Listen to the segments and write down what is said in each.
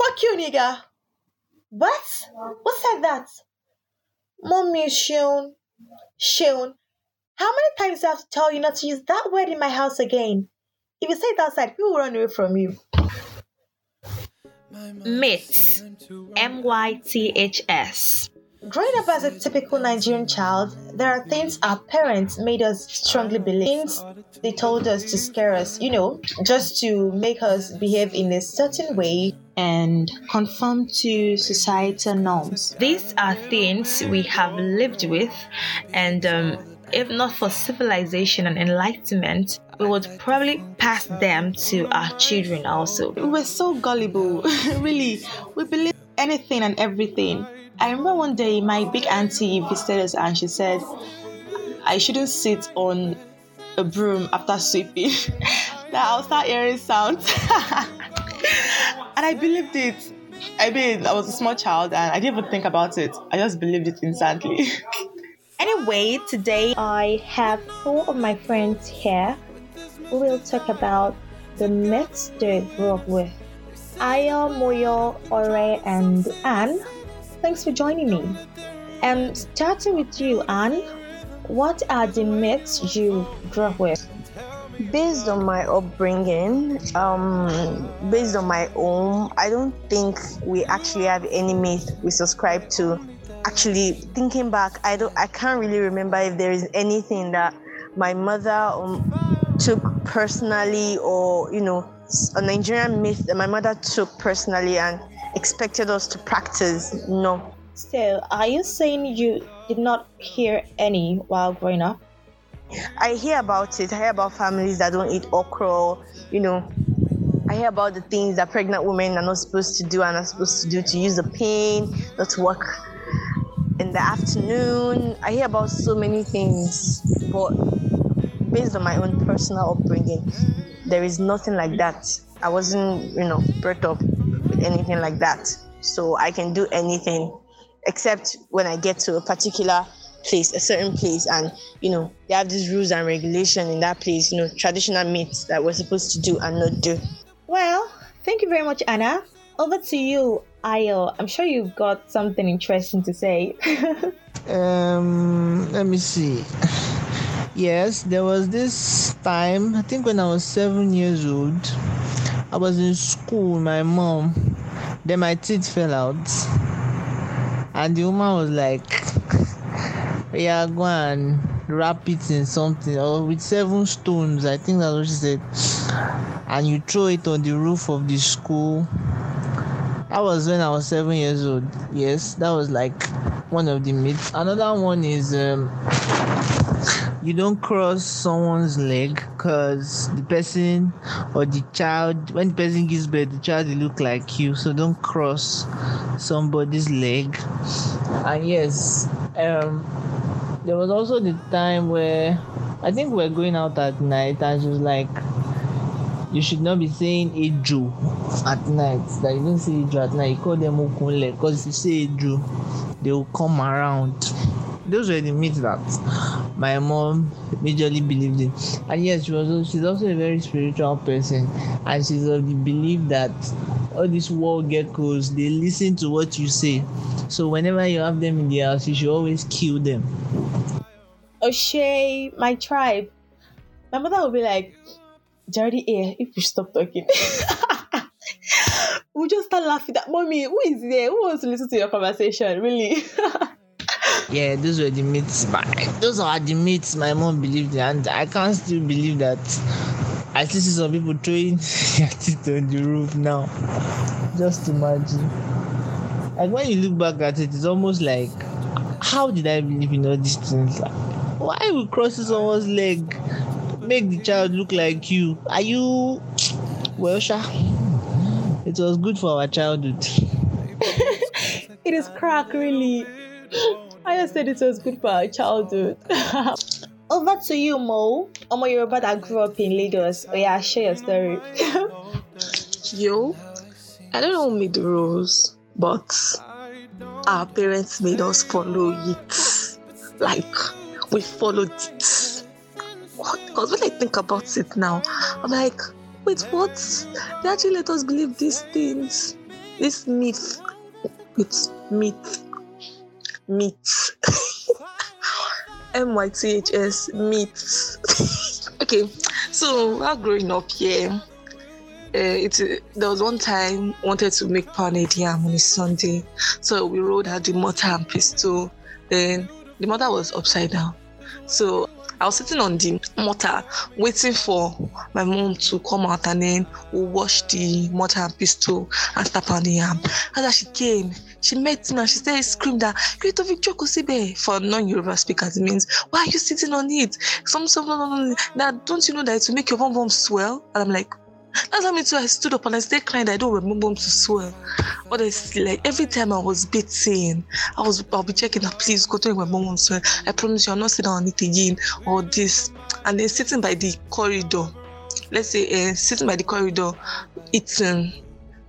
Fuck you, nigga. What? Who said that? Mommy, Sean. Sean, how many times do I have to tell you not to use that word in my house again? If you say it outside, people will run away from you. Myths. M Y T H S. Growing up as a typical Nigerian child, there are things our parents made us strongly believe. Things they told us to scare us, you know, just to make us behave in a certain way and conform to societal norms. These are things we have lived with, and um, if not for civilization and enlightenment, we would probably pass them to our children also. We're so gullible, really. We believe anything and everything. I remember one day my big auntie visited us and she said, I shouldn't sit on a broom after sweeping, that I'll start hearing sounds. and I believed it. I mean, I was a small child and I didn't even think about it. I just believed it instantly. anyway, today I have four of my friends here who will talk about the myths they grew up with. Ayo, Moyo, Ore, and Anne Thanks for joining me. And starting with you, Anne, what are the myths you grew up with? Based on my upbringing, um, based on my own, I don't think we actually have any myth we subscribe to. Actually, thinking back, I don't, I can't really remember if there is anything that my mother um, took personally, or you know, a Nigerian myth that my mother took personally and expected us to practice. No. So, are you saying you did not hear any while growing up? I hear about it. I hear about families that don't eat okra, you know. I hear about the things that pregnant women are not supposed to do and are supposed to do to use the pain, not to work in the afternoon. I hear about so many things, but based on my own personal upbringing, there is nothing like that. I wasn't, you know, brought up with anything like that. So I can do anything except when I get to a particular place, a certain place, and you know, they have these rules and regulation in that place, you know, traditional myths that we're supposed to do and not do. Well, thank you very much, Anna. Over to you, Ayo. I'm sure you've got something interesting to say. um, let me see. Yes, there was this time, I think when I was seven years old, I was in school with my mom. Then my teeth fell out. And the woman was like, Yeah, go and wrap it in something or with seven stones. I think that's what she said. And you throw it on the roof of the school. That was when I was seven years old. Yes, that was like one of the myths. Another one is um, you don't cross someone's leg because the person or the child when the person gives birth the child will look like you so don't cross somebody's leg and yes um there was also the time where i think we are going out at night and she was like you should not be saying ejo at night. That you don't say ejo at night. You call them okunle because if you say ejo they will come around those were the myths that my mom majorly believed in. And yes she was she's also a very spiritual person. And she's of the belief that all these wall geckos they listen to what you say so whenever you have them in the house you should always kill them O'Shea, my tribe. My mother will be like, Jardy here, eh, if you stop talking. we just start laughing that mommy, who is there? Who wants to listen to your conversation? Really? yeah those were the myths my those are the myths my mom believed in and i can't still believe that i still see some people throwing teeth on the roof now. Just imagine. Like when you look back at it it's almost like how did i believe in all these things? Why we cross someone's leg make the child look like you? Are you well sha? It was good for our childhood. It is crack really. I just said it was good for our childhood. Over to you, Mo. Omo Yoruba that grew up in Lagos. Oh yeah, share your story. Yo, I don't know made the rules, but our parents made us follow it. Like, we followed it. Because when I think about it now, I'm like, wait, what? They actually let us believe these things. this myth It's myth. meat m-y-t-h-s meat okay so while growing up here uh, it uh, there was one time wanted to make pounded yam on a Sunday, so we rolled out the mortar and pestle. Then the mortar was upside down, so I was sitting on the mortar waiting for my mom to come out and then we wash the mortar and pestle and start the yam. As she came, she met me and she said, screamed that Kritovic Jokosibe for non-Yoruba speakers. It means, why are you sitting on it? Some, some. Now, don't you know that it will make your bum bum swell? And I'm like, that's how me too. I stood up and I stayed crying. I don't remember him to swell. Honestly, like every time I was beating, I was I'll be checking that please go to my mom swell. I promise you, I'll not sit down on it again or this. And then sitting by the corridor, let's say uh, sitting by the corridor, eating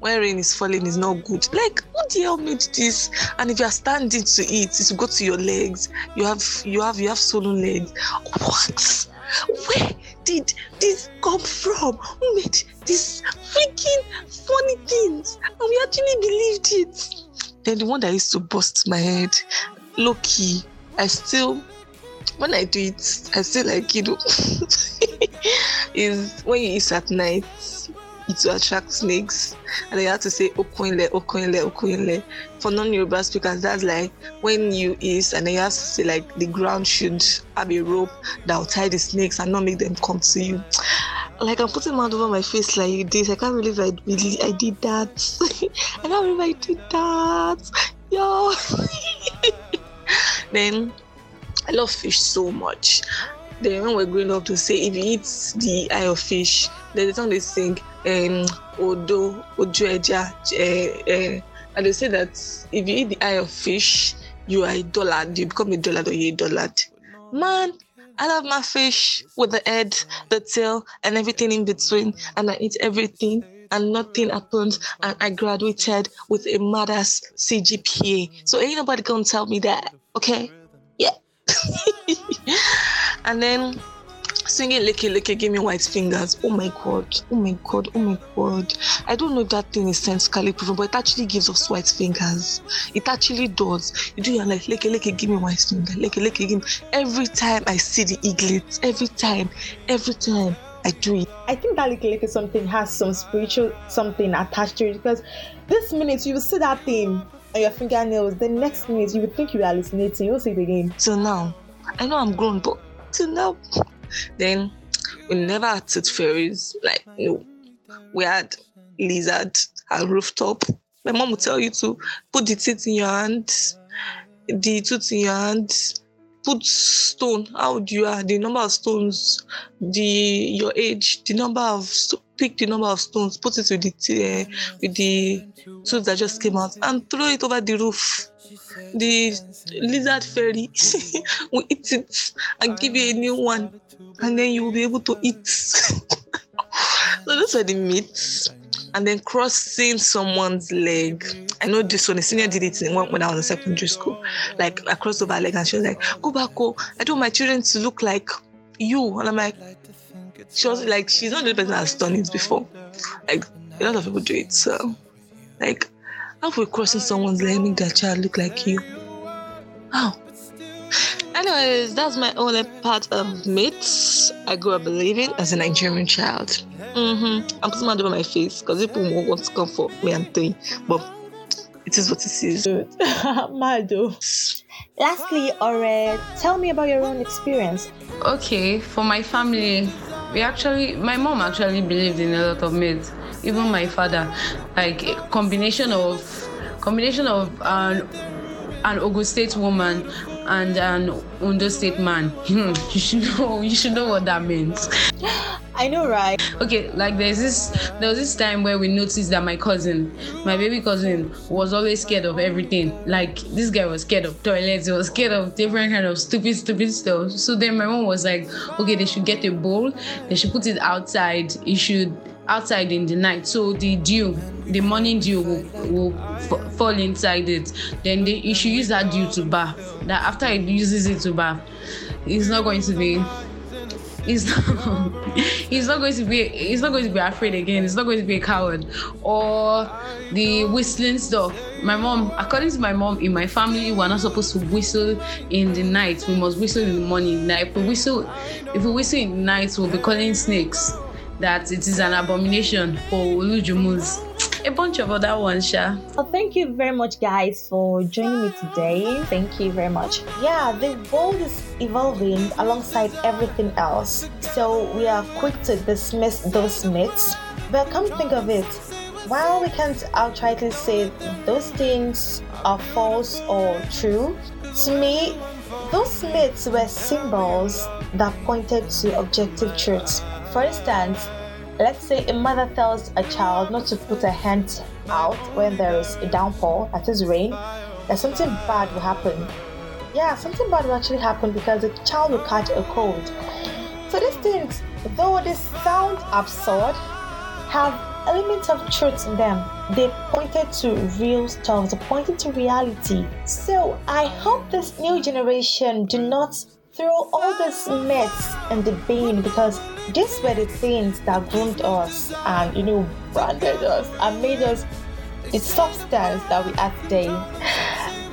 when rain is falling is not good. Like, who the hell made this? And if you are standing to eat, it will go to your legs. You have you have you have swollen legs. What? Where did this come from? Who made these freaking funny things? And we actually believed it. Then the one that used to bust my head, low key, I still when I do it, I still like you know is when you eat at night it will attract snakes. And they have to say okoinle, okoinle, okoinle. For non-Yoruba speakers, that's like when you eat and then you have to say like the ground should have a rope that will tie the snakes and not make them come to you. Like I'm putting my hand over my face like this. I can't believe I really I did that. I can't believe I did that. Yo. then I love fish so much. Then when we're growing up to say if you eat the eye of fish, there's a song they sing, um, Odo, Ojueja, uh, uh, and they say that if you eat the eye of fish, you are a dullard, you become a dullard or you're a dullard. Man, I love my fish with the head, the tail, and everything in between, and I eat everything and nothing happened and I graduated with a mother's CGPA. So ain't nobody gonna tell me that, okay? Yeah. and then singing Licky Licky Give Me White Fingers. Oh my god, oh my god, oh my god. I don't know if that thing is scientifically proven, but it actually gives us white fingers. It actually does. You do your like Licky Licky Give Me White Fingers. Licky Licky Give Me. Every time I see the eaglets, every time, every time. I do it. I think that Licky Licky something has some spiritual something attached to it because this minute you will see that thing on your fingernails, the next minute you would think you are hallucinating, you'll see it again. So now, I know I'm grown, but till now, then we never had tooth fairies. Like, no, we had lizard at rooftop. My mom would tell you to put the teeth in your hand, the tooth in your hand, put stone how do you are the number of stones the your age the number of pick the number of stones put it with the uh, with the tooth that just came out and throw it over the roof the lizard fairy will eat it and give you a new one and then you will be able to eat so those were the myths and then crossing someone's leg. I know this one, a senior did it when I was in secondary school. Like I crossed over her leg and she was like, Go back. I don't want my children to look like you. And I'm like, she was like, she's not the person that has done it before. Like a lot of people do it. So like how we crossing someone's leg make their child look like you? How? Anyways, that's my only part of myths I grew up believing as a Nigerian child. Mm-hmm. I'm putting my over my face because people won't want to come for me and thing, but it is what it is. Mado. Lastly, Ore, tell me about your own experience. Okay, for my family, we actually, my mom actually believed in a lot of myths. Even my father, like a combination of combination of an an Ogun State woman and an Ondo State man. you should know. You should know what that means. I know, right? Okay, like there's this there was this time where we noticed that my cousin, my baby cousin, was always scared of everything. Like this guy was scared of toilets, he was scared of different kind of stupid, stupid stuff. So then my mom was like, okay, they should get a bowl, they should put it outside, it should outside in the night so the dew the morning dew will, will f- fall inside it then they, you should use that dew to bath that after it uses it to bath it's not going to be he's not he's not going to be he's not going to be afraid again. He's not going to be a coward. Or the whistling stuff. My mom according to my mom in my family we're not supposed to whistle in the night. We must whistle in the morning. Now if we whistle if we whistle in the night we'll be calling snakes. That it is an abomination for ulujumus a bunch of other ones, Sha. Well, thank you very much, guys, for joining me today. Thank you very much. Yeah, the world is evolving alongside everything else, so we are quick to dismiss those myths. But come think of it, while we can't outrightly say those things are false or true, to me, those myths were symbols that pointed to objective truths. For instance, let's say a mother tells a child not to put her hands out when there is a downpour, that is rain, that something bad will happen. Yeah, something bad will actually happen because the child will catch a cold. So these things, though they sound absurd, have elements of truth in them. They pointed to real stuff, they pointed to reality. So I hope this new generation do not throw all these myths and the bin because these were the things that groomed us and you know branded us and made us the substance that we are today.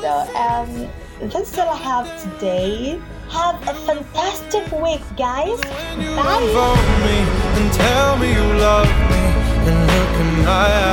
So um that's all I have today. Have a fantastic week, guys. Bye.